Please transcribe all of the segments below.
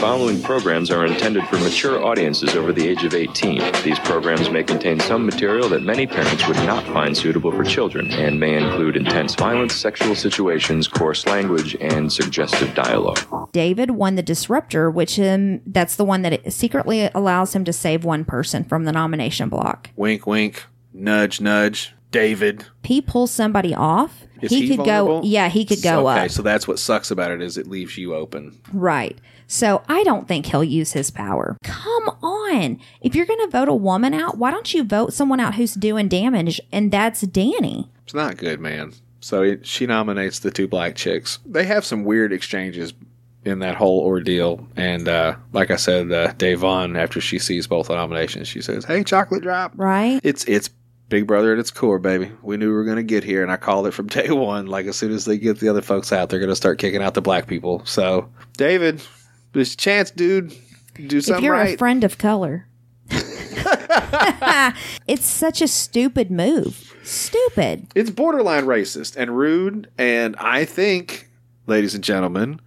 following programs are intended for mature audiences over the age of 18. These programs may contain some material that many parents would not find suitable for children and may include intense violence, sexual situations, coarse language, and suggestive dialogue. David won the disruptor, which um, that's the one that secretly allows him to save one person from the nomination block. Wink, wink, nudge, nudge. David. He pulls somebody off. Is he, he could vulnerable? go. Yeah, he could go okay, up. so that's what sucks about it is it leaves you open. Right. So I don't think he'll use his power. Come on. If you're going to vote a woman out, why don't you vote someone out who's doing damage? And that's Dani. It's not good, man. So it, she nominates the two black chicks. They have some weird exchanges in that whole ordeal. And uh, like I said, uh, Da'Vonne, after she sees both the nominations, she says, "Hey, chocolate drop." Right. It's it's Big Brother at its core, baby. We knew we were going to get here, and I called it from day one. Like as soon as they get the other folks out, they're going to start kicking out the black people. So, David, there's a chance, dude. Do something If you're right. a friend of color. it's such a stupid move. Stupid. it's borderline racist and rude, and I think, ladies and gentlemen,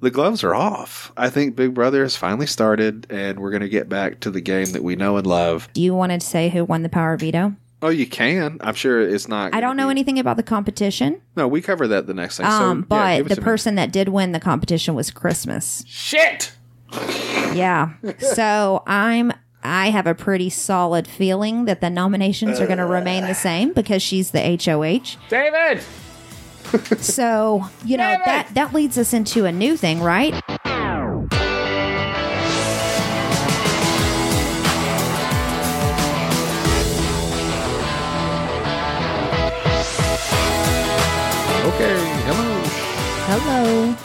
the gloves are off. I think Big Brother has finally started, and we're going to get back to the game that we know and love. Do you want to say who won the power veto? Oh, you can. I'm sure it's not. I don't know anything about the competition. No, we cover that the next thing. Um, so, yeah, but give us the a- person that did win the competition was Christmas. Shit. Yeah. so I'm I have a pretty solid feeling that the nominations are going to remain the same because she's the HOH. David. So, you know, that that leads us into a new thing, right?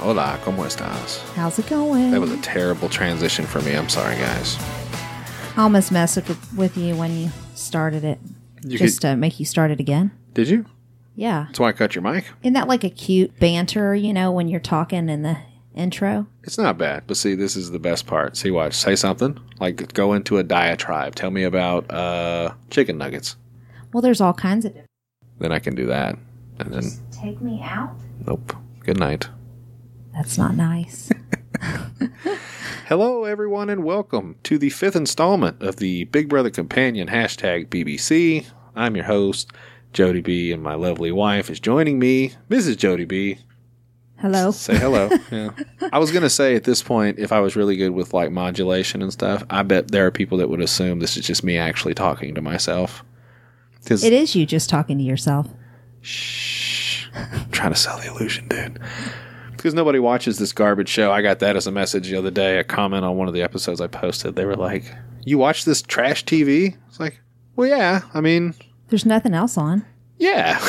Hola. ¿Cómo estás? How's it going? That was a terrible transition for me. I'm sorry, guys. I almost messed with, with you when you started it. You just to make you start it again. Did you? Yeah. That's why I cut your mic. Isn't that like a cute banter, you know, when you're talking in the intro? It's not bad, but see, this is the best part. See, watch. Say something like go into a diatribe. Tell me about uh, chicken nuggets. Well, there's all kinds of different. Then I can do that. And then, Take me out? nope. Good night. That's not nice. Hello, everyone, and welcome to the fifth installment of the Big Brother Companion hashtag BBC. I'm your host, Jody B, and my lovely wife is joining me, Mrs. Jody B. Hello. Say hello. yeah. I was gonna say at this point, if I was really good with like modulation and stuff, I bet there are people that would assume this is just me actually talking to myself. Because It is you just talking to yourself. Shh. I'm trying to sell the illusion, dude. Because nobody watches this garbage show. I got that as a message the other day, a comment on one of the episodes I posted. They were like, You watch this trash TV? It's like, Well, yeah. I mean, There's nothing else on. yeah.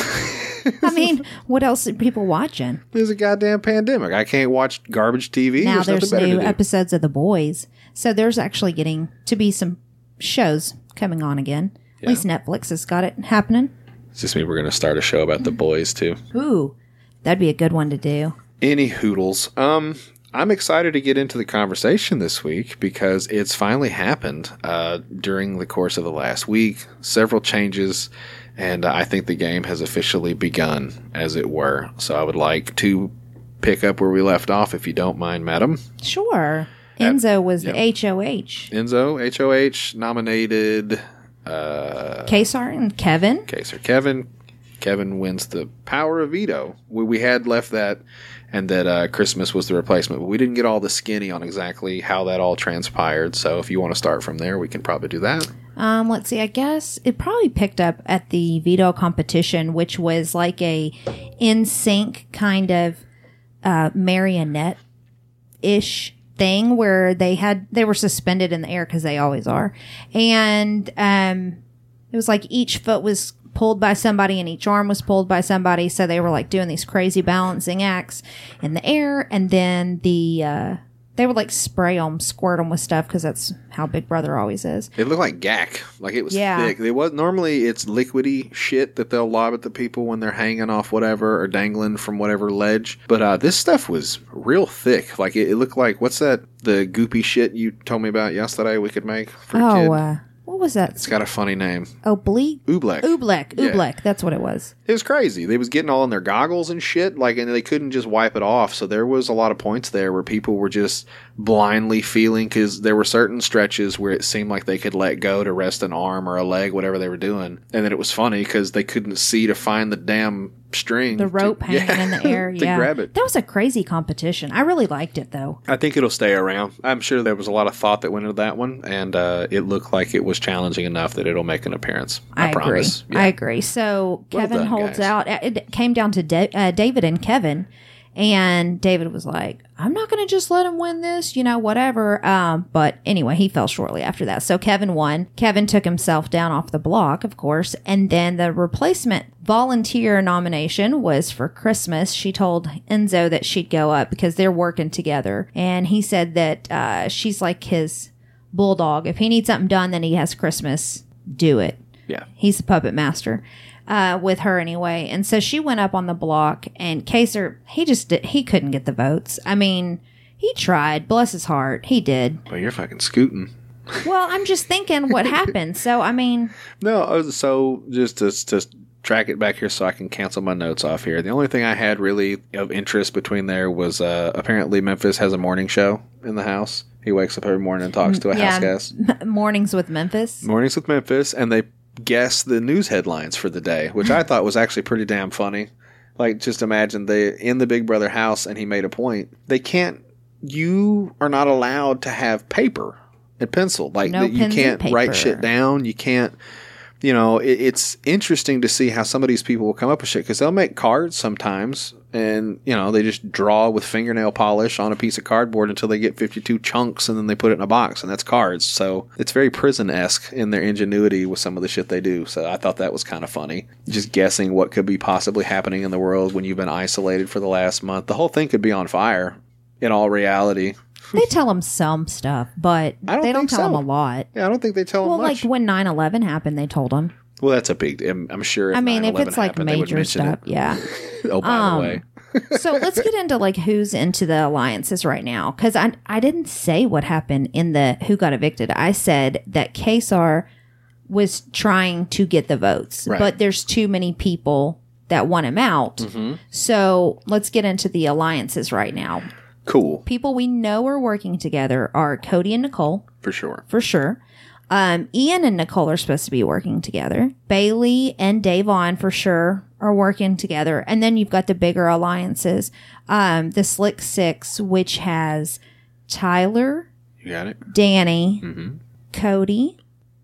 I mean, what else are people watching? There's a goddamn pandemic. I can't watch garbage TV. now there's, there's new episodes of The Boys. So there's actually getting to be some shows coming on again. At least Netflix has got it happening. It's just me. We're going to start a show about the boys, too. Ooh, that'd be a good one to do. Any hoodles. Um, I'm excited to get into the conversation this week because it's finally happened uh, during the course of the last week. Several changes, and I think the game has officially begun, as it were. So I would like to pick up where we left off, if you don't mind, madam. Sure. Enzo was the HOH. Enzo, HOH, nominated uh, Kaysar and Kevin. So Kevin, Kevin wins the power of veto. We, we had left that, and that uh, Christmas was the replacement, but we didn't get all the skinny on exactly how that all transpired. So if you want to start from there, we can probably do that. Um, let's see. I guess it probably picked up at the veto competition, which was like a in sync kind of uh, marionette ish thing where they had they were suspended in the air because they always are, and um, it was like each foot was pulled by somebody and each arm was pulled by somebody, so they were like doing these crazy balancing acts in the air, and then the uh, they would like spray them, squirt them with stuff because that's how Big Brother always is. It looked like gack, like it was Yeah. thick. It was normally it's liquidy shit that they'll lob at the people when they're hanging off whatever or dangling from whatever ledge. But uh, this stuff was real thick. Like it, it looked like what's that? The goopy shit you told me about yesterday. We could make for Oh, uh, what was that? it's got a funny name. Oh, Oblique? Oobleck. Oobleck. Yeah. Oobleck. That's what it was. It was crazy. They was getting all in their goggles and shit, like, and they couldn't just wipe it off. So there was a lot of points there where people were just blindly feeling because there were certain stretches where it seemed like they could let go to rest an arm or a leg, whatever they were doing, and then it was funny because they couldn't see to find the damn string, The to- rope hanging yeah, in the air. to yeah. grab it. That was a crazy competition. I really liked it though. I think it'll stay around. I'm sure there was a lot of thought that went into that one, and uh, it looked like it was challenging enough that it'll make an appearance. I, I, promise. agree. I agree. So Well Kevin done, holds guys. out. It came down to Da- uh, David and Kevin, and David was like, "I'm not going to just let him win this, you know, whatever." Um, but anyway, he fell shortly after that. So Kevin won. Kevin took himself down off the block, of course, and then the replacement volunteer nomination was for Christmas. She told Enzo that she'd go up because they're working together, and he said that uh, she's like his bulldog. If he needs something done, then he has Christmas. Do it Yeah. he's the puppet master uh, with her anyway and so she went up on the block and Kaysar he just did, he couldn't get the votes i mean he tried bless his heart he did Well, you're fucking scooting. well i'm just thinking what happened so i mean No, so just to, to track it back here so I can cancel my notes off here. The only thing I had really of interest between there was uh, apparently Memphis has a morning show in the house. He wakes up every morning and talks to a Yeah. house guest. mornings with memphis Mornings with Memphis, and they guess the news headlines for the day, which I thought was actually pretty damn funny. Like, just imagine they in the Big Brother house, and he made a point. They can't. You are not allowed to have paper and pencil. Like No that you pens and can't write paper. shit down. You can't. You know, it, it's interesting to see how some of these people will come up with shit because they'll make cards sometimes, and you know they just draw with fingernail polish on a piece of cardboard until they get fifty-two chunks, and then they put it in a box, and that's cards. So it's very prison-esque in their ingenuity with some of the shit they do. So I thought that was kind of funny, just guessing what could be possibly happening in the world when you've been isolated for the last month. The whole thing could be on fire. In all reality, they tell him some stuff but don't they don't think tell him so. a lot yeah, I don't think they tell well them much. like when 9-11 happened they told him well, that's a big. I'm, I'm sure. If i mean if 9/11 it's like happened, they would major mention stuff it. yeah Oh, by Um, the way. so let's get into like who's into the alliances right now because I I didn't say what happened in the who got evicted. I said that Kaysar was trying to get the votes, Right. but there's too many people that want him out. Mm-hmm. So let's get into the alliances right now. Cool People we know are working together are Cody and Nicole for sure. for sure. Um, Ian and Nicole are supposed to be working together. Bayleigh and Da'Vonne for sure are working together. And then you've got the bigger alliances. Um, the Slick Six, which has Tyler, You got it. Dani, Mm-hmm. Cody,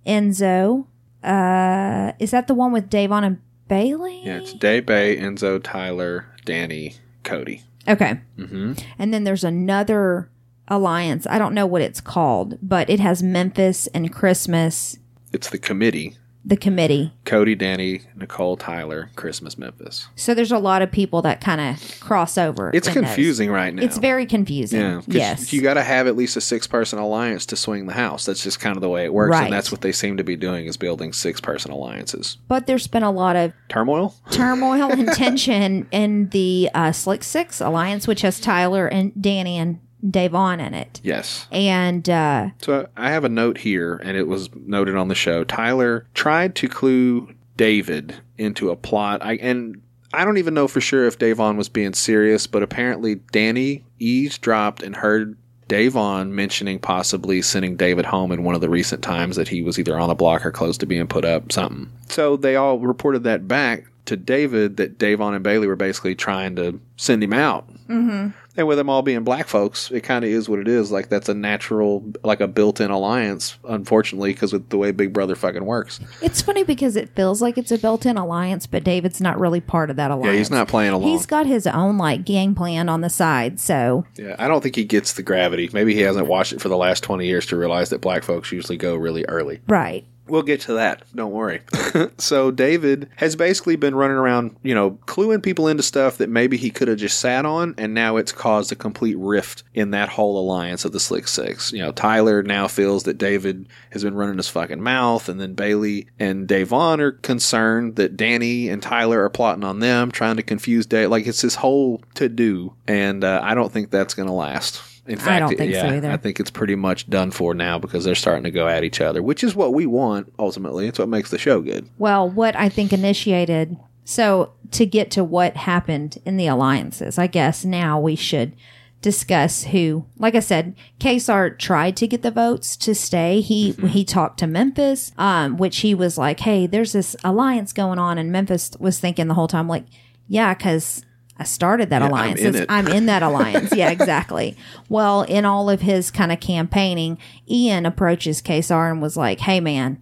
Enzo. Uh, is that the one with Da'Vonne and Bayleigh? Yeah, it's Dave Bay, Enzo, Tyler, Dani, Cody. Okay. Mm-hmm. And then there's another alliance. I don't know what it's called, but it has Memphis and Christmas, It's the committee. The committee. Cody, Dani, Nicole, Tyler, Christmas, Memphis. So there's a lot of people that kind of cross over. It's in those. confusing right now. It's very confusing. yeah. yes. You got to have at least a six-person alliance to swing the house. That's just kind of the way it works, Right. and that's what they seem to be doing is building six-person alliances. but there's been a lot of Turmoil. turmoil and tension in the uh, Slick Six alliance, which has Tyler and Dani and Da'Vonne in it. Yes. And uh, So I have a note here, and it was noted on the show. Tyler tried to clue David into a plot. I and I don't even know for sure if Da'Vonne was being serious, but apparently Dani eavesdropped and heard Da'Vonne mentioning possibly sending David home in one of the recent times that he was either on the block or close to being put up, something. So they all reported that back to David that Da'Vonne and Bayleigh were basically trying to send him out. Mm-hmm. And with them all being black folks, it kind of is what it is. Like that's a natural, like a built-in alliance. Unfortunately, because with the way Big Brother fucking works, it's funny because it feels like it's a built-in alliance, but David's not really part of that alliance. yeah, he's not playing along. He's got his own like gang plan on the side. So yeah, I don't think he gets the gravity. Maybe he hasn't watched it for the last twenty years to realize that black folks usually go really early. right. We'll get to that. Don't worry. so David has basically been running around, you know, cluing people into stuff that maybe he could have just sat on, and now it's caused a complete rift in that whole alliance of the Slick Six. You know, Tyler now feels that David has been running his fucking mouth, and then Bayleigh and Da'Vonne are concerned that Dani and Tyler are plotting on them, trying to confuse Dave. Like it's this whole to do, and uh, I don't think that's going to last. In fact, don't think so either. I think it's pretty much done for now because they're starting to go at each other, which is what we want ultimately. It's what makes the show good. Well, what I think initiated so to get to what happened in the alliances, I guess now we should discuss who. Like I said, Kaysar tried to get the votes to stay. He he talked to Memphis, um, which he was like, "Hey, there's this alliance going on," and Memphis was thinking the whole time, like, "Yeah, because." I started that I'm alliance. in I'm in that alliance. Yeah, exactly. Well, in all of his kind of campaigning, Ian approaches Kaysar and was like, Hey, man,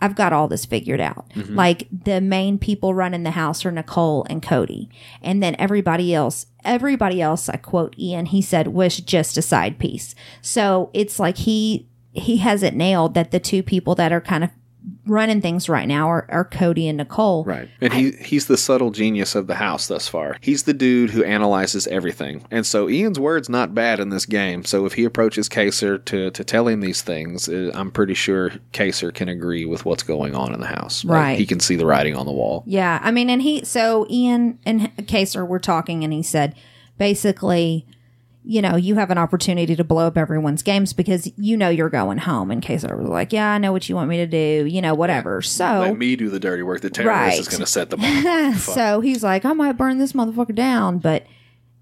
I've got all this figured out. Mm-hmm. Like the main people running the house are Nicole and Cody. And then everybody else, everybody else, I quote Ian, he said was just a side piece. So it's like he, he has it nailed that the two people that are kind of running things right now are, are Cody and Nicole. Right. And he he's the subtle genius of the house thus far. He's the dude who analyzes everything. And so Ian's word's not bad in this game. So if he approaches Kaysar to, to tell him these things, uh, I'm pretty sure Kaysar can agree with what's going on in the house. Like, Right. he can see the writing on the wall. Yeah, I mean, and he so Ian and Kaysar were talking, and he said basically, you know, you have an opportunity to blow up everyone's games because you know you're going home. in case I was like, "Yeah, I know what you want me to do, you know, whatever." So let me do the dirty work. The terrorist Right. is going to set them off. so he's like, "I might burn this motherfucker down," but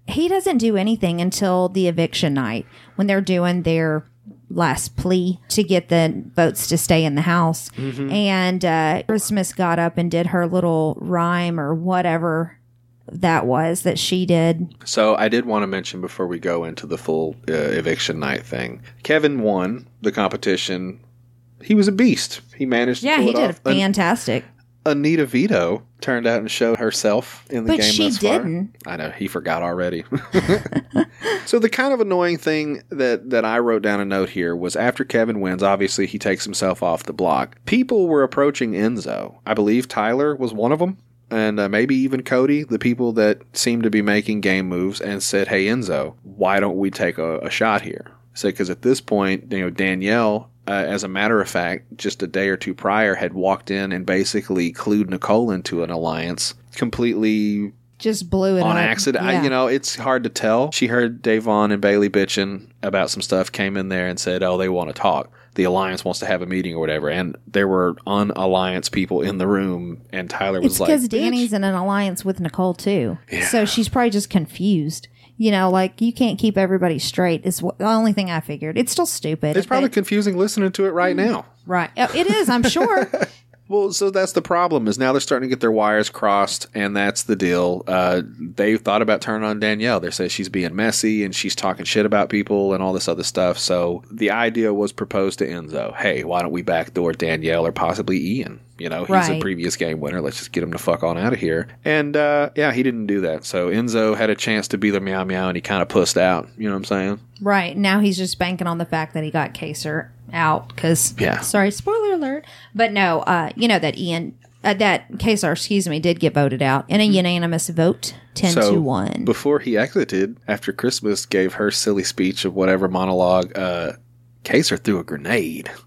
he doesn't do anything until the eviction night when they're doing their last plea to get the votes to stay in the house. And uh, Christmas got up and did her little rhyme or whatever that was that she did. So I did want to mention before we go into the full uh, eviction night thing. Kevin won the competition. He was a beast. He managed to Yeah, he did off. An- fantastic. Anita Vito turned out and showed herself in the But game she thus didn't. I know he forgot already. so the kind of annoying thing that that I wrote down a note here was after Kevin wins, obviously he takes himself off the block. People were approaching Enzo. I believe Tyler was one of them. And uh, maybe even Cody, the people that seemed to be making game moves, and said, "Hey Enzo, why don't we take a, a shot here?" So, because at this point, you know, Danielle uh, as a matter of fact, just a day or two prior, had walked in and basically clued Nicole into an alliance, completely Just blew it on up. accident. I, you know, it's hard to tell. She heard Da'Vonne and Bayleigh bitching about some stuff, came in there and said, "Oh, they want to talk. The alliance wants to have a meeting or whatever." And there were unalliance people in the room, and Tyler was It's like, because Dani's in an alliance with Nicole too. Yeah. So she's probably just confused. You know, like you can't keep everybody straight. Is what, the only thing I figured. It's still stupid. It's probably confusing listening to it right mm. now. right. Oh, It is. I'm sure. Well, so that's the problem is now they're starting to get their wires crossed, and that's the deal. Uh, they thought about turning on Danielle. They say she's being messy and she's talking shit about people and all this other stuff. So the idea was proposed to Enzo. Hey, why don't we backdoor Danielle or possibly Ian? You know, he's a previous game winner. Let's just get him the fuck on out of here. And uh, yeah, he didn't do that. So Enzo had a chance to be the meow meow, and he kind of pussed out. You know what I'm saying? right now, he's just banking on the fact that he got Kaysar out because. Yeah. Sorry, spoiler alert. But no, uh, you know that Ian, uh, that Kaysar, excuse me, did get voted out in a unanimous vote, ten So to one. before he exited after Christmas, gave her silly speech of whatever monologue. Uh, Kaysar threw a grenade.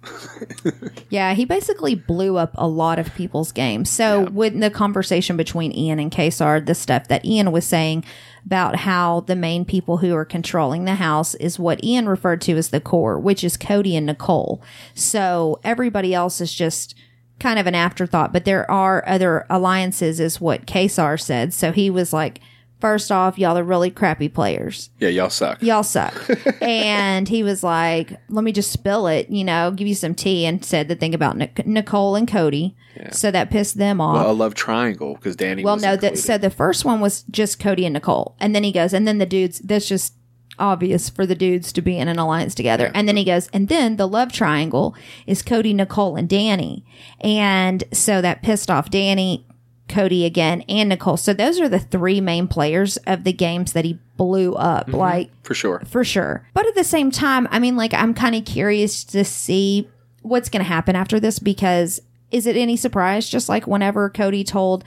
Yeah, he basically blew up a lot of people's games. So, with the conversation between Ian and Kaysar, the stuff that Ian was saying about how the main people who are controlling the house is what Ian referred to as the core, which is Cody and Nicole. So, everybody else is just kind of an afterthought, but there are other alliances, is what Kaysar said. So, he was like, First off, y'all are really crappy players Yeah, y'all suck. y'all suck. and he was like, let me just spill it, you know, give you some tea, and said the thing about Nic- Nicole and Cody. So that pissed them off. Well, a love triangle because Dani. Well, was no, that so the first one was just Cody and Nicole, and then he goes, and then the dudes. That's just obvious for the dudes to be in an alliance together. And then he goes, and then the love triangle is Cody, Nicole, and Dani, and so that pissed off Dani. Cody again and Nicole. So those are the three main players of the games that he blew up. Mm-hmm. Like for sure. for sure. But at the same time, I mean, like, I'm kind of curious to see what's going to happen after this because is it any surprise? Just like whenever Cody told,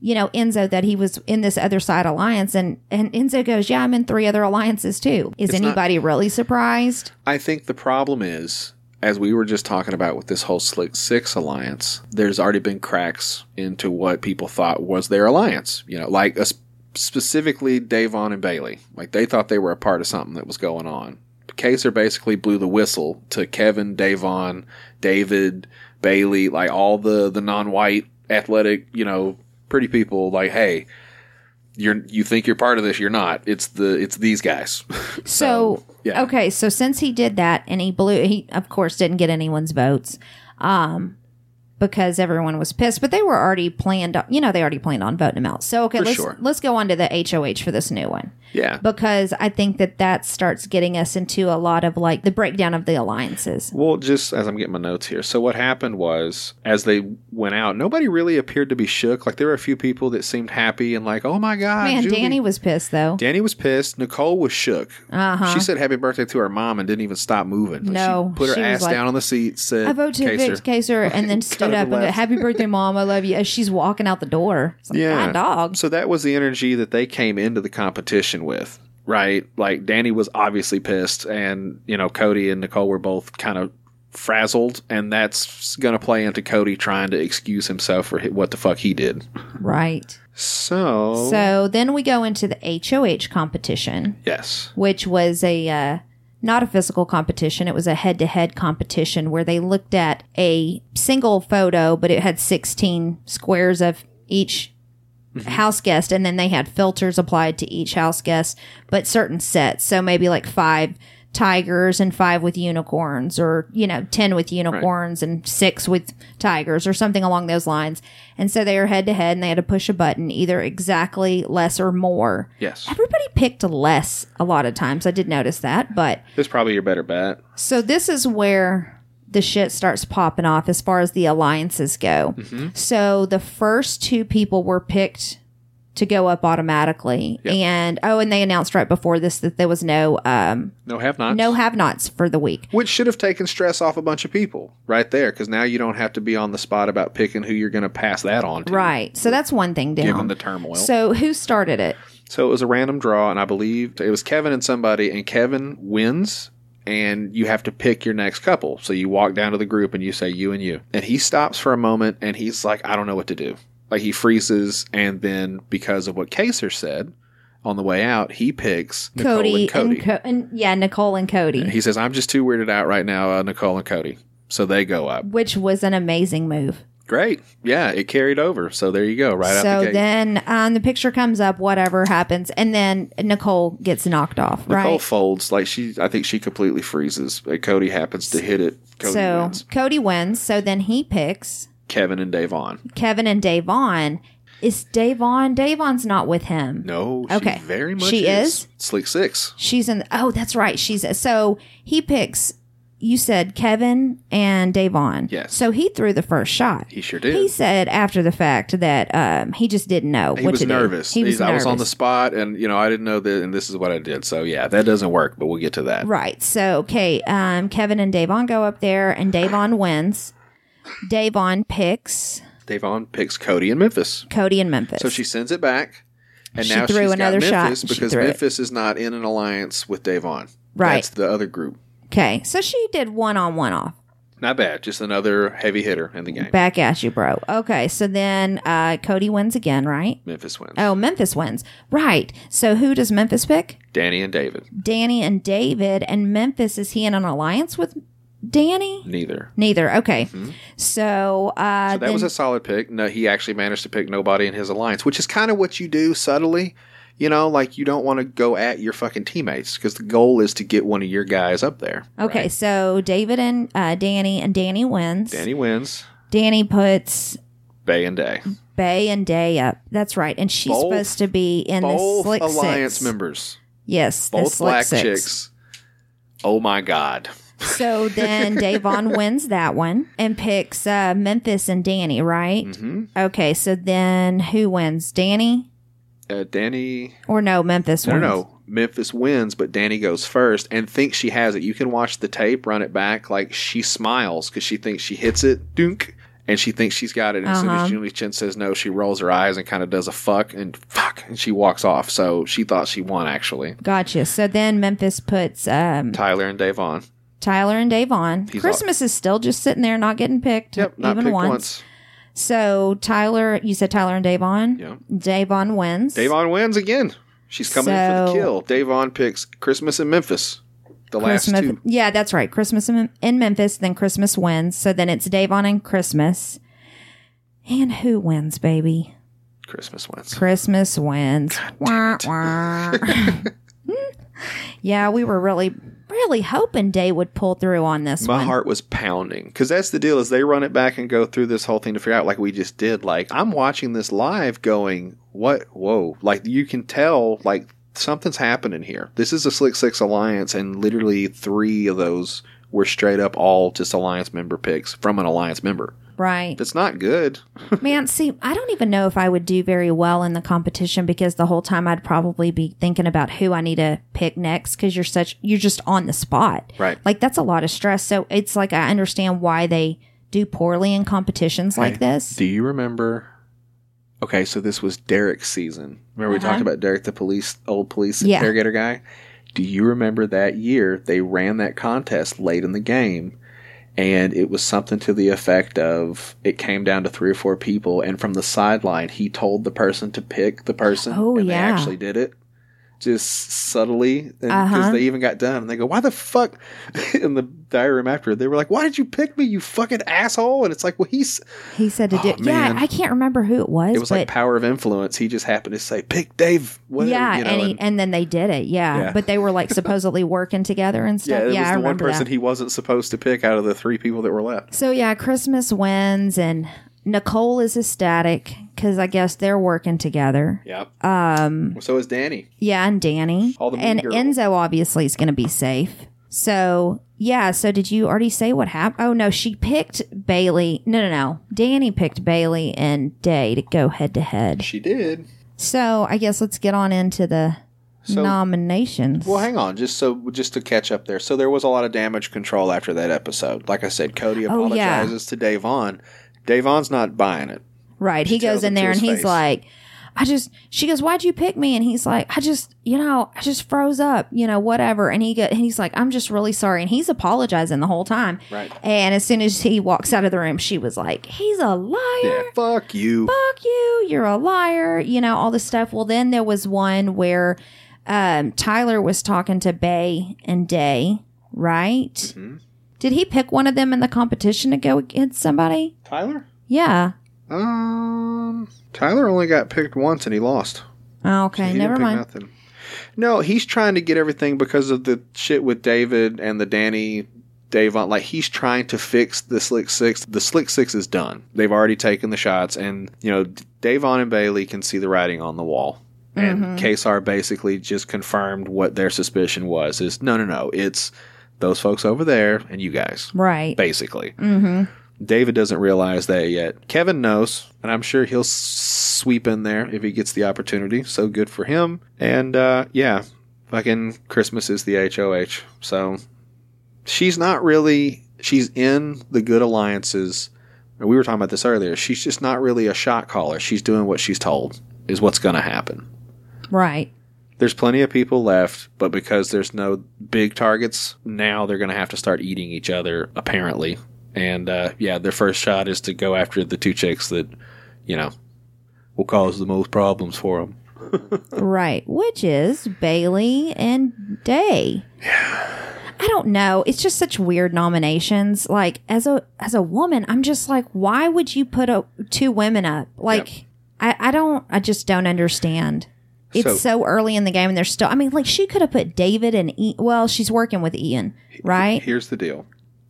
you know, Enzo that he was in this other side alliance, and and Enzo goes, "Yeah, I'm in three other alliances too." Is It's not- anybody really surprised? I think the problem is, as we were just talking about with this whole Slick Six alliance, there's already been cracks into what people thought was their alliance. You know, like uh, specifically Da'Vonne and Bayleigh. Like they thought they were a part of something that was going on. Kaysar basically blew the whistle to Kevin, Da'Vonne, David, Bayleigh, like all the the non-white athletic, you know, pretty people. Like, hey, you're you think you're part of this, you're not. It's the it's these guys. So, yeah. okay, so since he did that and he blew, he of course didn't get anyone's votes, um, because everyone was pissed. But they were already planned. You know, they already planned on voting him out. So okay, For let's sure. let's go on to the HOH for this new one yeah. because I think that that starts getting us into a lot of like the breakdown of the alliances. Well, just as I'm getting my notes here. So what happened was as they went out, nobody really appeared to be shook. Like there were a few people that seemed happy and like, "Oh my god, Man, Julie." Dani was pissed though. Dani was pissed. Nicole was shook. Uh-huh. She said happy birthday to her mom and didn't even stop moving. Like, No, she put her she ass like, down on the seat. Said, I vote to "Kaysar." evict Kaysar, and then stood up and go, "Happy birthday, mom! I love you." As she's walking out the door, like, Yeah. Dog. So that was the energy that they came into the competition with, right? Like Dani was obviously pissed, and you know Cody and Nicole were both kind of frazzled, and that's going to play into Cody trying to excuse himself for what the fuck he did. Right. So, So then we go into the HOH competition, yes, which was a uh, not a physical competition. It was a head-to-head competition where they looked at a single photo, but it had 16 squares of each mm-hmm. house guest, and then they had filters applied to each house guest, but certain sets. So maybe like five tigers and five with unicorns, or you know, ten with unicorns and six with tigers, or something along those lines. And so they were head to head, and they had to push a button, either exactly less or more. yes, Everybody picked less a lot of times. I did notice that, but this is probably your better bet. so this is where the shit starts popping off as far as the alliances go. Mm-hmm. So the first two people were picked to go up automatically, and oh, and they announced right before this that there was no um No have nots. no have-nots for the week. Which should have taken stress off a bunch of people right there, because now you don't have to be on the spot about picking who you're going to pass that on to. Right. So that's one thing down. Given the turmoil. So who started it? So it was a random draw, and I believe it was Kevin and somebody, and Kevin wins, and you have to pick your next couple. So you walk down to the group and you say you and you. And he stops for a moment and he's like, I don't know what to do. Like he freezes, and then because of what Kaysar said on the way out, he picks Nicole Cody and Cody. and, Co- and yeah, Nicole and Cody, he says, I'm just too weirded out right now, uh, Nicole and Cody. So they go up. which was an amazing move. Great. Yeah, it carried over. So there you go, right out so the gate. then um, the picture comes up, whatever happens, and then Nicole gets knocked off, Nicole right? folds like she. I think she completely freezes. Cody happens to hit it. Cody so wins. Cody wins. So then he picks Kevin and Da'Vonne. Kevin and Da'Vonne. Is Da'Vonne? Da'Vonne's not with him. No, she Okay. very much She is? Slick Six. She's in. Oh, that's right. She's so he picks. You said Kevin and Da'Vonne. Yes. So he threw the first shot. He sure did. He said after the fact that um, he just didn't know He what was to nervous. do. He was He's- I was on the spot, and you know I didn't know that, and this is what I did. So yeah, that doesn't work, but we'll get to that. Right. So, okay, um, Kevin and Da'Vonne go up there, and Da'Vonne wins. Da'Vonne picks Da'Vonne picks Cody and Memphis, Cody and Memphis. so she sends it back, and She now threw she's another got shot. Memphis She because. Memphis is not in an alliance with Da'Vonne. Right. That's the other group. okay, so she did one on one off. Not bad. Just another heavy hitter in the game. Back at you, bro. Okay, so then uh, Cody wins again, right? Memphis wins. Oh, Memphis wins. Right. So who does Memphis pick? Dani and David. Dani and David. And Memphis, is he in an alliance with Dani? Neither. Neither. Okay. So, uh, Mm-hmm. So that then- was a solid pick. No, he actually managed to pick nobody in his alliance, which is kind of what you do subtly. You know, like you don't want to go at your fucking teammates because the goal is to get one of your guys up there. okay. right? So David and uh, Dani, and Dani wins. Dani wins. Dani puts Bay and Day. Bay and Day up. That's right. And she's Both- supposed to be in the Slick alliance Six. members. Yes, Both black Six. chicks. Oh my God. So then Da'Vonne wins that one and picks uh, Memphis and Dani, right? hmm Okay, so then who wins? Dani? Uh, Dani. Or no, Memphis No, wins. no, no. Memphis wins, but Dani goes first and thinks she has it. You can watch the tape, run it back. Like she smiles because she thinks she hits it, dunk, and she thinks she's got it. And as soon Uh-huh. as Julie Chen says no, she rolls her eyes and kind of does a fuck and fuck, and she walks off. So she thought she won actually. Gotcha. So then Memphis puts um, Tyler and Da'Vonne. Tyler and Da'Vonne. He's Christmas is still just sitting there, not getting picked. Yep, not even picked once. once. So Tyler, you said Tyler and Da'Vonne. Yeah. Da'Vonne wins. Da'Vonne wins again. She's coming in for the So- kill. Da'Vonne picks Christmas in Memphis. The last Christmas. two. Yeah, that's right. Christmas in, in Memphis, then Christmas wins. So then it's Da'Vonne and Christmas. And who wins, baby? Christmas wins. Christmas wins. Wah, wah. yeah, we were really, really hoping Day would pull through on this one. My one. heart was pounding because that's the deal is they run it back and go through this whole thing to figure out like we just did. Like I'm watching this live, going, "What? Whoa!" Like you can tell, like something's happening here. This is a Slick Six alliance, and literally three of those were straight up all just alliance member picks from an alliance member. Right. That's not good. Man, see, I don't even know if I would do very well in the competition because the whole time I'd probably be thinking about who I need to pick next because you're such, you're just on the spot. Right. Like that's a lot of stress. So it's like I understand why they do poorly in competitions like Hey, this. Do you remember? Okay, so this was Derrick's season. Remember we talked about Derrick, the police, old police Uh-huh. Yeah. interrogator guy. Do you remember that year they ran that contest late in the game, and it was something to the effect of it came down to three or four people, and from the sideline he told the person to pick the person, Oh, and they actually did it. Just subtly, because Uh-huh. they even got done, and they go, "Why the fuck?" In the diary room after, they were like, "Why did you pick me, you fucking asshole?" And it's like, "Well, he's He said to do, Oh, man. yeah, I can't remember who it was, it was but like power of influence. He just happened to say, "Pick Dave." Whatever, yeah, you know, and, he, and- and then they did it. Yeah. Yeah. But they were like supposedly working together and yeah, stuff. it Yeah, was I the one person that. he wasn't supposed to pick out of the three people that were left. So yeah, Christmas wins, and Nicole is ecstatic because I guess they're working together. Yep. Um. So is Dani. Yeah, and Dani All the mean and girls. Enzo obviously is going to be safe. So yeah, so did you already say what happened? Oh no, she picked Bayleigh. No, no, no. Dani picked Bayleigh and Day to go head to head. She did. So I guess let's get on into the So- nominations. Well, hang on, just so just to catch up there. So there was a lot of damage control after that episode. Like I said, Cody Oh, yeah. apologizes to Da'Vonne. Da'Vonne's not buying it. Right. He goes in there and he's face. like, I just, she goes, why'd you pick me? And he's like, I just, you know, I just froze up, you know, whatever. And he go, and he's like, I'm just really sorry. And he's apologizing the whole time. Right. And as soon as he walks out of the room, she was like, he's a liar. Yeah. Fuck you. Fuck you. You're a liar. You know, all this stuff. Well, then there was one where um, Tyler was talking to Bay and Day, right? Mm-hmm. Did he pick one of them in the competition to go against somebody? Tyler. Yeah. Um. Tyler only got picked once and he lost. Oh, okay. He Never mind. Nothing. No, he's trying to get everything because of the shit with David and the Dani Da'Vonne. Like he's trying to fix the Slick Six. The Slick Six is done. They've already taken the shots, and you know Da'Vonne and Bayleigh can see the writing on the wall. And Kaysar basically just confirmed what their suspicion was: is no, no, no, it's those folks over there and you guys, Right. basically. Mm-hmm. David doesn't realize that yet. Kevin knows, and I'm sure he'll sweep in there if he gets the opportunity. So good for him. And uh, yeah, fucking Christmas is the HOH. So she's not really. She's in the good alliances. And we were talking about this earlier. She's just not really a shot caller. She's doing what she's told is what's going to happen. Right. There's plenty of people left, but because there's no big targets, now they're going to have to start eating each other, apparently. And uh, yeah, their first shot is to go after the two chicks that, you know, will cause the most problems for them. Right. Which is Bayleigh and Day. I don't know. It's just such weird nominations. Like as a as a woman, I'm just like, why would you put a, two women up? Like I, I don't I just don't understand. It's So- so, early in the game and they're still I mean, like she could have put David and Ian well, she's working with Ian, right? Here's the deal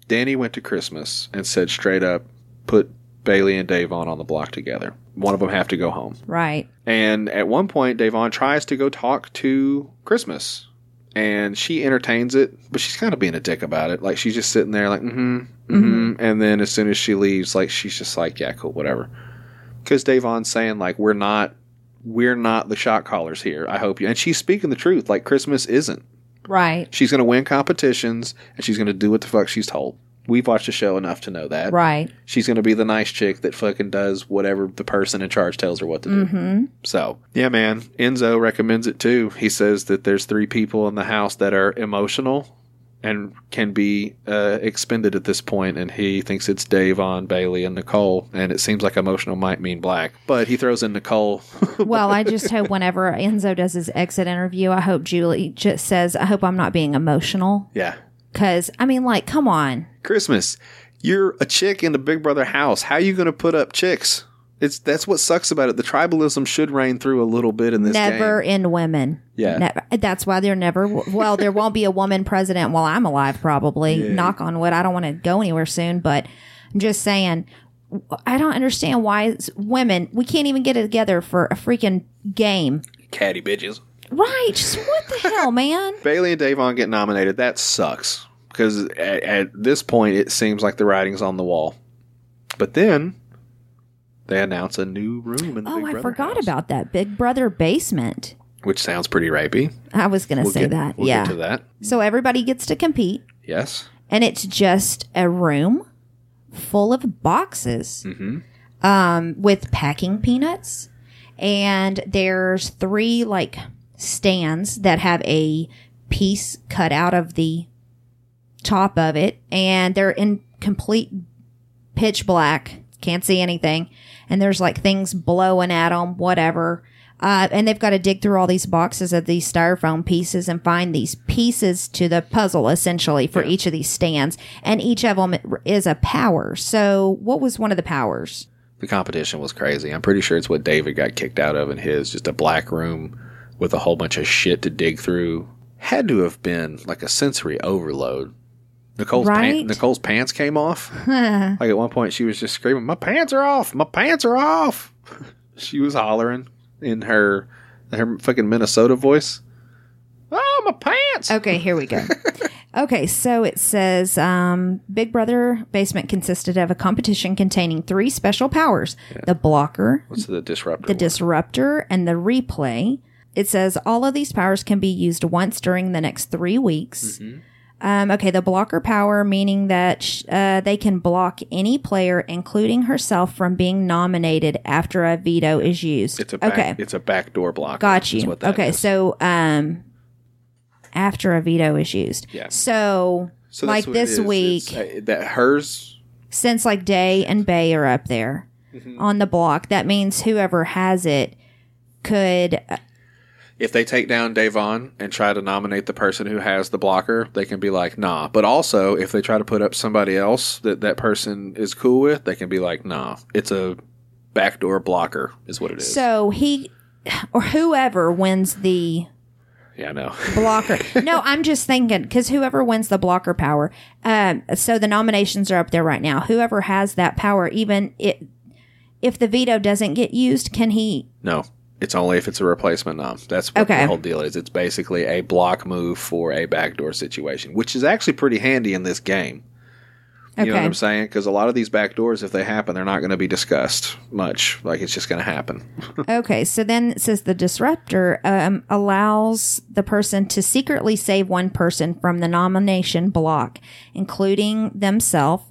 Dani went to Christmas and said straight up, put Bayleigh and Da'Vonne on the block together. One of them have to go home. Right. And at one point, Da'Vonne tries to go talk to Christmas. And she entertains it, but she's kind of being a dick about it. Like she's just sitting there, like, mm-hmm, mm-hmm. And then as soon as she leaves, like she's just like, yeah, cool, whatever. Because Da'Vonne's saying like, we're not, we're not the shot callers here. I hope you. And she's speaking the truth. Like Christmas isn't. Right. She's going to win competitions, and she's going to do what the fuck she's told. We've watched the show enough to know that. Right. She's going to be the nice chick that fucking does whatever the person in charge tells her what to do. Mm-hmm. So, yeah, man. Enzo recommends it too. He says that there's three people in the house that are emotional and can be uh, expended at this point, and he thinks it's Dave on Bayleigh and Nicole. And it seems like emotional might mean black, but he throws in Nicole. Well, I just hope whenever Enzo does his exit interview, I hope Julie just says, I hope I'm not being emotional. yeah. Cause I mean, like, come on. Christmas. You're a chick in the Big Brother house. How are you going to put up chicks? It's that's what sucks about it. The tribalism should reign through a little bit in this never game. in women. Yeah. Never. That's why there never. Well, there won't be a woman president while I'm alive. Probably. Yeah. Knock on wood. I don't want to go anywhere soon, but I'm just saying. I don't understand why it's women. We can't even get it together for a freaking game. Catty bitches. Right? Just what the hell, man? Bayleigh and Da'Vonne get nominated. That sucks because at, at this point it seems like the writing's on the wall. But then they announce a new room in the Oh, Big I Brother forgot house, about that Big Brother basement. which sounds pretty rapey. I was going to say get, that. We'll yeah. get to that. So everybody gets to compete, Yes. and it's just a room full of boxes Mm-hmm. um, with packing peanuts. And there's three like stands that have a piece cut out of the top of it, and they're in complete pitch black. Can't see anything. And there's like things blowing at them, whatever. Uh, and they've got to dig through all these boxes of these styrofoam pieces and find these pieces to the puzzle, essentially, for each of these stands. And each of them is a power. So, what was one of the powers? The competition was crazy. I'm pretty sure it's what David got kicked out of in his just a black room with a whole bunch of shit to dig through. Had to have been like a sensory overload. Nicole's Right? pan- Nicole's pants came off. like at one point, she was just screaming, "My pants are off! My pants are off!" she was hollering in her her fucking Minnesota voice. Oh, my pants! Okay, here we go. okay, so it says um, Big Brother Basement consisted of a competition containing three special powers the blocker, What's the disruptor? the one? disruptor, and the replay. It says all of these powers can be used once during the next three weeks. Mm-hmm. Um, okay, the blocker power, meaning that sh- uh, they can block any player, including herself, from being nominated after a veto is used. it's a back, okay. It's a backdoor blocker. Got you. what that Okay, is. so um, after a veto is used. Yeah. So, So like that's what it this is. week, uh, that hers since like Day and Bay are up there Mm-hmm. on the block, that means whoever has it could. If they take down Da'Vonne and try to nominate the person who has the blocker, they can be like, nah. But also, if they try to put up somebody else that that person is cool with, they can be like, nah. It's a backdoor blocker, is what it is. So he or whoever wins the yeah, no blocker. no, I'm just thinking because whoever wins the blocker power. Um, so the nominations are up there right now. Whoever has that power, even it, if the veto doesn't get used, can he? no. It's only if it's a replacement nom. That's what Okay. the whole deal is. It's basically a block move for a backdoor situation, which is actually pretty handy in this game. You know what I'm saying? Because a lot of these backdoors, if they happen, they're not going to be discussed much. Like it's just going to happen. Okay, so then it says the disruptor um, allows the person to secretly save one person from the nomination block, including themselves,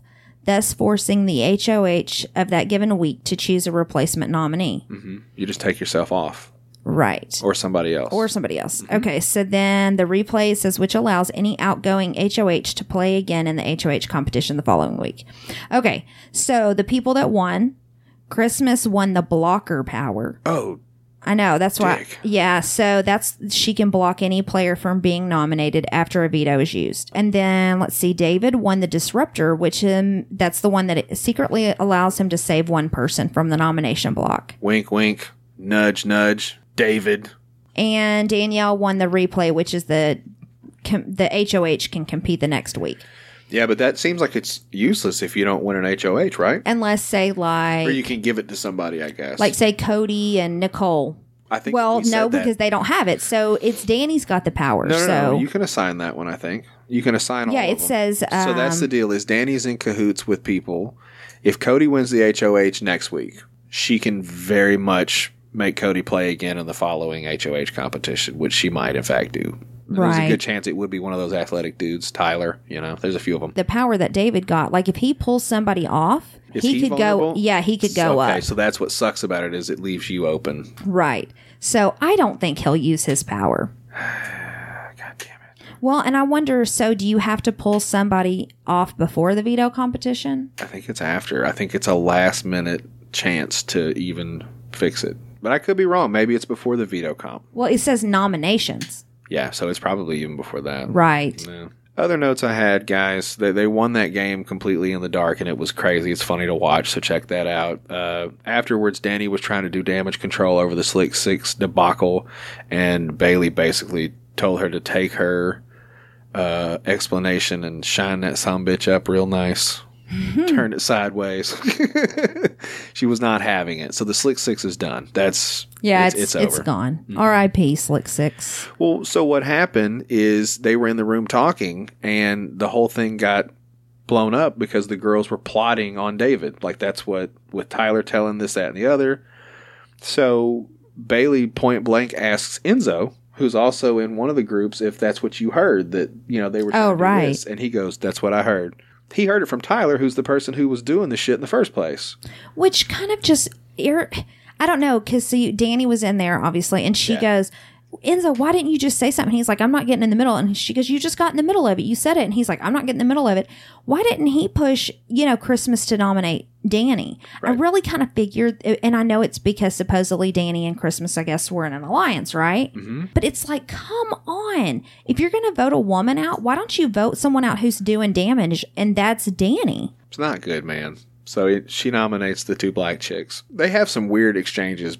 thus forcing the HOH of that given week to choose a replacement nominee. Mm-hmm. You just take yourself off, Right. or somebody else. Or somebody else. Mm-hmm. Okay, so then the replay says which allows any outgoing HOH to play again in the HOH competition the following week. Okay, so the people that won, Christmas won the blocker power. oh, I know. That's why. Dick. Yeah. So that's she can block any player from being nominated after a veto is used. And then let's see. David won the disruptor, which um that's the one that secretly allows him to save one person from the nomination block. wink, wink, nudge, nudge. David. And Danielle won the replay, which is the com- the HOH can compete the next week, Yeah, but that seems like it's useless if you don't win an HOH, right? unless say like Or you can give it to somebody, I guess. like say Cody and Nicole. I think. Well, we said no, that. because they don't have it. So it's Dani's got the power. no, no, so no, You can assign that one. I think you can assign. yeah, all it of them. says. so that's um, the deal. Is Dani's in cahoots with people? If Cody wins the HOH next week, she can very much make Cody play again in the following HOH competition, which she might in fact do. And There's a good chance it would be one of those athletic dudes, Tyler. You know, there's a few of them. the power that David got. Like if he pulls somebody off, he, he could vulnerable? go. Yeah, he could go okay, up. so that's what sucks about it is it leaves you open. Right. So I don't think he'll use his power. God damn it! Well, and I wonder. So do you have to pull somebody off before the veto competition? I think it's after. I think it's a last minute chance to even fix it. But I could be wrong. Maybe it's before the veto comp. Well, it says nominations. Yeah, so it's probably even before that. Right. Yeah. Other notes I had, guys, they, they won that game completely in the dark, and it was crazy. It's funny to watch, so check that out. Uh, afterwards, Dani was trying to do damage control over the Slick Six debacle, and Bayleigh basically told her to take her uh, explanation and shine that some bitch up real nice. Turn it sideways. she was not having it. So the Slick Six is done. That's Yeah, it's it's, over. Mm-hmm. gone. R.I.P. Slick Six. Well, so what happened is they were in the room talking, and the whole thing got blown up because the girls were plotting on David. Like that's what with Tyler telling this, that, and the other. So Bayleigh point blank asks Enzo, who's also in one of the groups, if that's what you heard that you know they were. Oh, right. this. and he goes, "That's what I heard." He heard it from Tyler, who's the person who was doing the shit in the first place. which kind of just ir- I don't know because see Dani was in there obviously, and she Yeah. goes, Enzo, why didn't you just say something? He's like, I'm not getting in the middle, and she goes, You just got in the middle of it. You said it, and he's like, I'm not getting in the middle of it. Why didn't he push you know Christmas to nominate Dani? I really kind of figured, and I know it's because supposedly Dani and Christmas, I guess, were in an alliance, right? Mm-hmm. But it's like, come on, if you're going to vote a woman out, why don't you vote someone out who's doing damage, and that's Dani. It's not good, man. So it, she nominates the two black chicks. They have some weird exchanges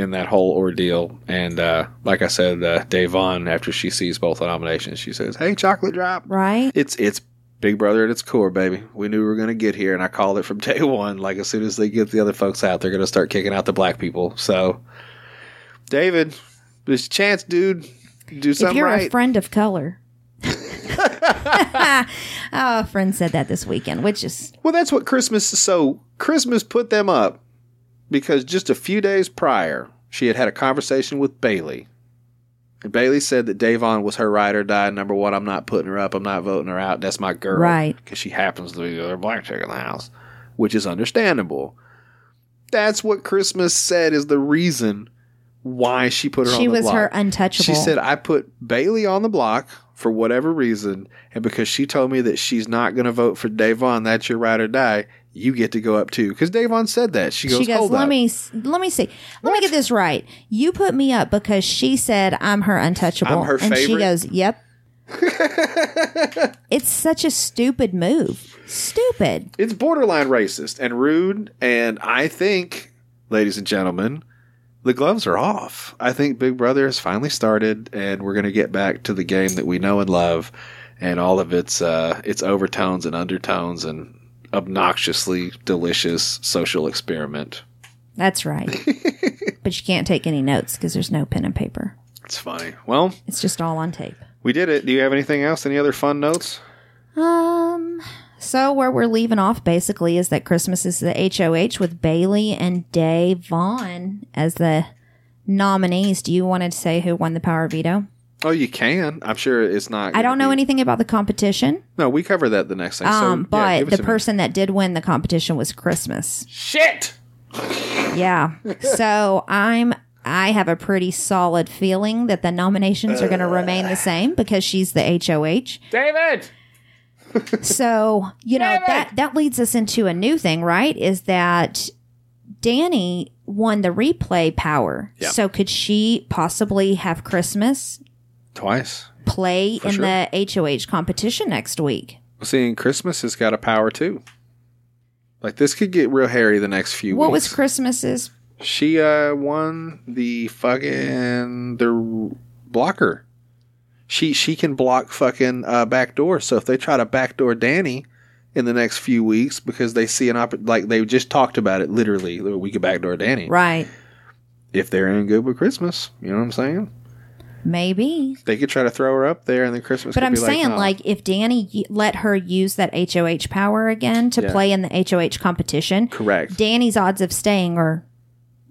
in that whole ordeal. And uh, like I said, uh, Da'Vonne, after she sees both the nominations, she says, "Hey, chocolate drop." Right? It's it's Big Brother at its core, baby. We knew we were going to get here, and I called it from day one. Like as soon as they get the other folks out, they're going to start kicking out the black people. So, David, this chance, dude, do something if you're right. a friend of color. oh, a friend said that this weekend, which is Well, that's what Christmas. So Christmas put them up because just a few days prior, she had had a conversation with Bayleigh, and Bayleigh said that Da'Vonne was her ride or die. Number one, I'm not putting her up. I'm not voting her out. That's my girl, Right. Because she happens to be the other black chick in the house, which is understandable. That's what Christmas said is the reason why she put her. she on the was block. her untouchable. She said, I put Bayleigh on the block for whatever reason, and because she told me that she's not going to vote for Da'Vonne, that's your ride or die, you get to go up too. Because Da'Vonne said that. She goes, she goes, let up. me let me see, let me get this right. You put me up because she said I'm her untouchable, I'm her and she goes, "Yep." it's such a stupid move. Stupid. It's borderline racist and rude, and I think, ladies and gentlemen, the gloves are off. I think Big Brother has finally started, and we're going to get back to the game that we know and love, and all of its uh, its overtones and undertones and obnoxiously delicious social experiment. That's right. but you can't take any notes because there's no pen and paper. It's funny. Well, It's just all on tape. we did it. Do you have anything else? Any other fun notes? Um. So where we're leaving off basically is that Christmas is the HOH with Bayleigh and Da'Vonne as the nominees. Do you want to say who won the power veto? Oh, you can. I'm sure it's not. I don't know be- anything about the competition. No, we cover that the next thing. Um, so, but give us the a minute. person that did win the competition was Christmas. Shit. Yeah. so I'm I have a pretty solid feeling that the nominations are going to remain the same because she's the HOH. David. So, you know, that that leads us into a new thing, right? Is that Dani won the replay power. Yeah. So could she possibly have Christmas Twice. play in sure. the HOH competition next week? Seeing Christmas has got a power too. Like this could get real hairy the next few weeks. What weeks. was Christmas's? She uh won the fucking the blocker. She she can block fucking uh, backdoor. So if they try to backdoor Dani in the next few weeks because they see an opp like they just talked about it literally we could backdoor Dani Right. if they're in good with Christmas. You know what I'm saying? Maybe. They could try to throw her up there and then Christmas. But I'm saying, no. like, if Dani y- let her use that HOH power again to Yeah. play in the HOH competition, correct. Dani's odds of staying are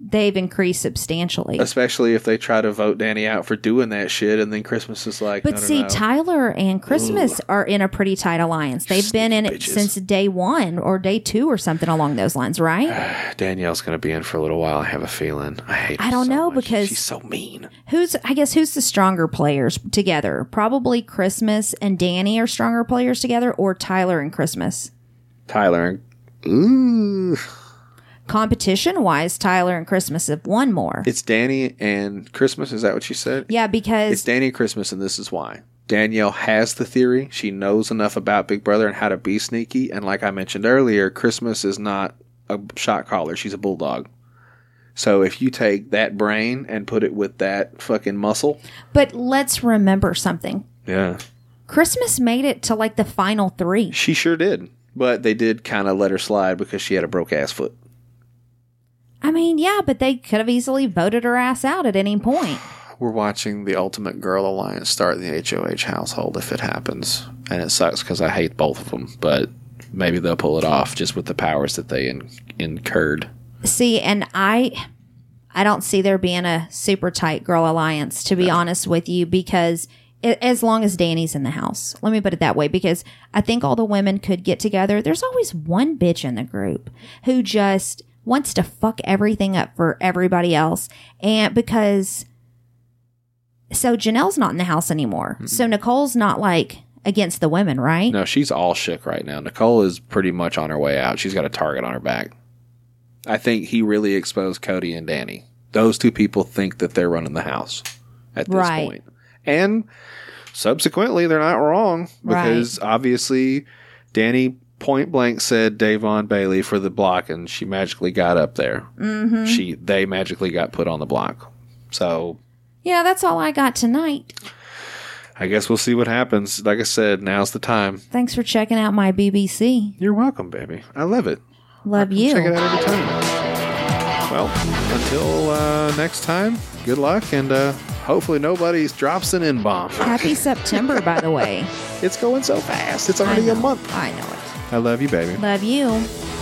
they've increased substantially. Especially if they try to vote Dani out for doing that shit, and then Christmas is like, But no, no, see, no. Tyler and Christmas are in a pretty tight alliance. They've been in it since day one or day two or something along those lines, right? Danielle's going to be in for a little while. I have a feeling. I hate. I don't so know much. because- she's so mean. who's, I guess, who's the stronger players together? Probably Christmas and Dani are stronger players together, or Tyler and Christmas. Tyler. and. Ooh, Competition wise, Tyler and Christmas have won more. it's Dani and Christmas. Is that what you said? Yeah, because It's Dani and Christmas, and this is why. Danielle has the theory. She knows enough about Big Brother and how to be sneaky. And like I mentioned earlier, Christmas is not a shot caller. She's a bulldog. So if you take that brain and put it with that fucking muscle, But let's remember something. yeah, Christmas made it to like the final three. she sure did. But they did kind of let her slide because she had a broke ass foot. I mean, yeah, but they could have easily voted her ass out at any point. We're watching the Ultimate Girl Alliance start in the HOH household if it happens. And it sucks because I hate both of them. But maybe they'll pull it off just with the powers that they in- incurred. See, and I I don't see there being a super tight girl alliance to be honest with you because as long as Dani's in the house. Let me put it that way because I think all the women could get together. There's always one bitch in the group who just wants to fuck everything up for everybody else and because so Janelle's not in the house anymore. Mm-hmm. So Nicole's not like against the women, right? No, she's all shook right now. Nicole is pretty much on her way out. She's got a target on her back. I think he really exposed Cody and Dani. Those two people think that they're running the house at this Right. point. And subsequently, they're not wrong because obviously Dani point blank said Da'Vonne Bayleigh for the block and she magically got up there. Mm-hmm. She They magically got put on the block. So Yeah, that's all I got tonight. I guess we'll see what happens. Like I said, now's the time. Thanks for checking out my BBC. You're welcome, baby. I love it. Love you. Check it out every time. Well, until uh, next time, good luck, and uh, hopefully nobody drops an N bomb. Happy September, by the way. It's going so fast. It's already know. a month. I know it. I love you, baby. Love you.